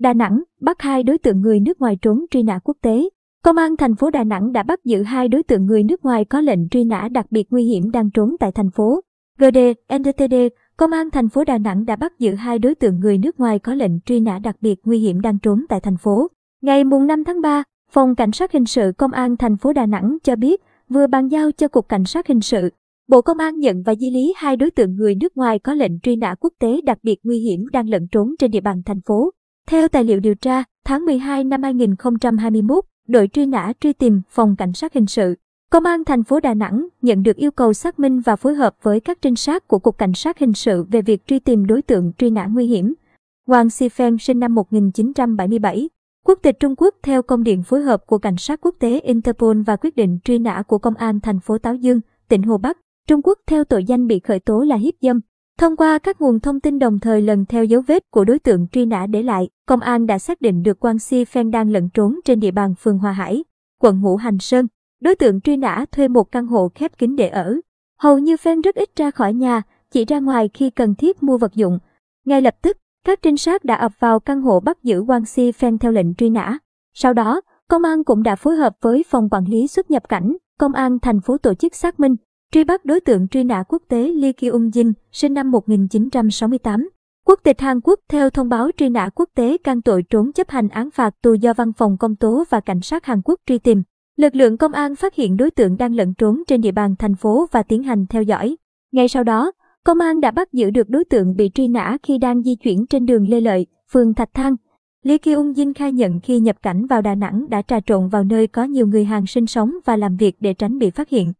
Đà Nẵng bắt hai đối tượng người nước ngoài trốn truy nã quốc tế. Công an thành phố Đà Nẵng đã bắt giữ hai đối tượng người nước ngoài có lệnh truy nã đặc biệt nguy hiểm đang trốn tại thành phố. GD, NTTD, Công an thành phố Đà Nẵng đã bắt giữ hai đối tượng người nước ngoài có lệnh truy nã đặc biệt nguy hiểm đang trốn tại thành phố. Ngày 5 tháng 3, Phòng Cảnh sát Hình sự Công an thành phố Đà Nẵng cho biết vừa bàn giao cho Cục Cảnh sát Hình sự. Bộ Công an nhận và di lý hai đối tượng người nước ngoài có lệnh truy nã quốc tế đặc biệt nguy hiểm đang lẩn trốn trên địa bàn thành phố. Theo tài liệu điều tra, tháng 12 năm 2021, đội truy nã truy tìm Phòng Cảnh sát Hình sự Công an thành phố Đà Nẵng nhận được yêu cầu xác minh và phối hợp với các trinh sát của Cục Cảnh sát Hình sự về việc truy tìm đối tượng truy nã nguy hiểm. Wang Xifeng sinh năm 1977, quốc tịch Trung Quốc theo công điện phối hợp của Cảnh sát quốc tế Interpol và quyết định truy nã của Công an thành phố Táo Dương, tỉnh Hồ Bắc, Trung Quốc theo tội danh bị khởi tố là hiếp dâm. Thông qua các nguồn thông tin đồng thời lần theo dấu vết của đối tượng truy nã để lại, công an đã xác định được Quang Si Phen đang lẫn trốn trên địa bàn phường Hòa Hải, quận Ngũ Hành Sơn. Đối tượng truy nã thuê một căn hộ khép kín để ở. Hầu như Phen rất ít ra khỏi nhà, chỉ ra ngoài khi cần thiết mua vật dụng. Ngay lập tức, các trinh sát đã ập vào căn hộ bắt giữ Quang Si Phen theo lệnh truy nã. Sau đó, công an cũng đã phối hợp với phòng quản lý xuất nhập cảnh, công an thành phố tổ chức xác minh, truy bắt đối tượng truy nã quốc tế Lee Kyung Jin, sinh năm 1968. Quốc tịch Hàn Quốc theo thông báo truy nã quốc tế can tội trốn chấp hành án phạt tù do văn phòng công tố và cảnh sát Hàn Quốc truy tìm. Lực lượng công an phát hiện đối tượng đang lẫn trốn trên địa bàn thành phố và tiến hành theo dõi. Ngay sau đó, công an đã bắt giữ được đối tượng bị truy nã khi đang di chuyển trên đường Lê Lợi, phường Thạch Thang. Lee Kyung Jin khai nhận khi nhập cảnh vào Đà Nẵng đã trà trộn vào nơi có nhiều người Hàn sinh sống và làm việc để tránh bị phát hiện.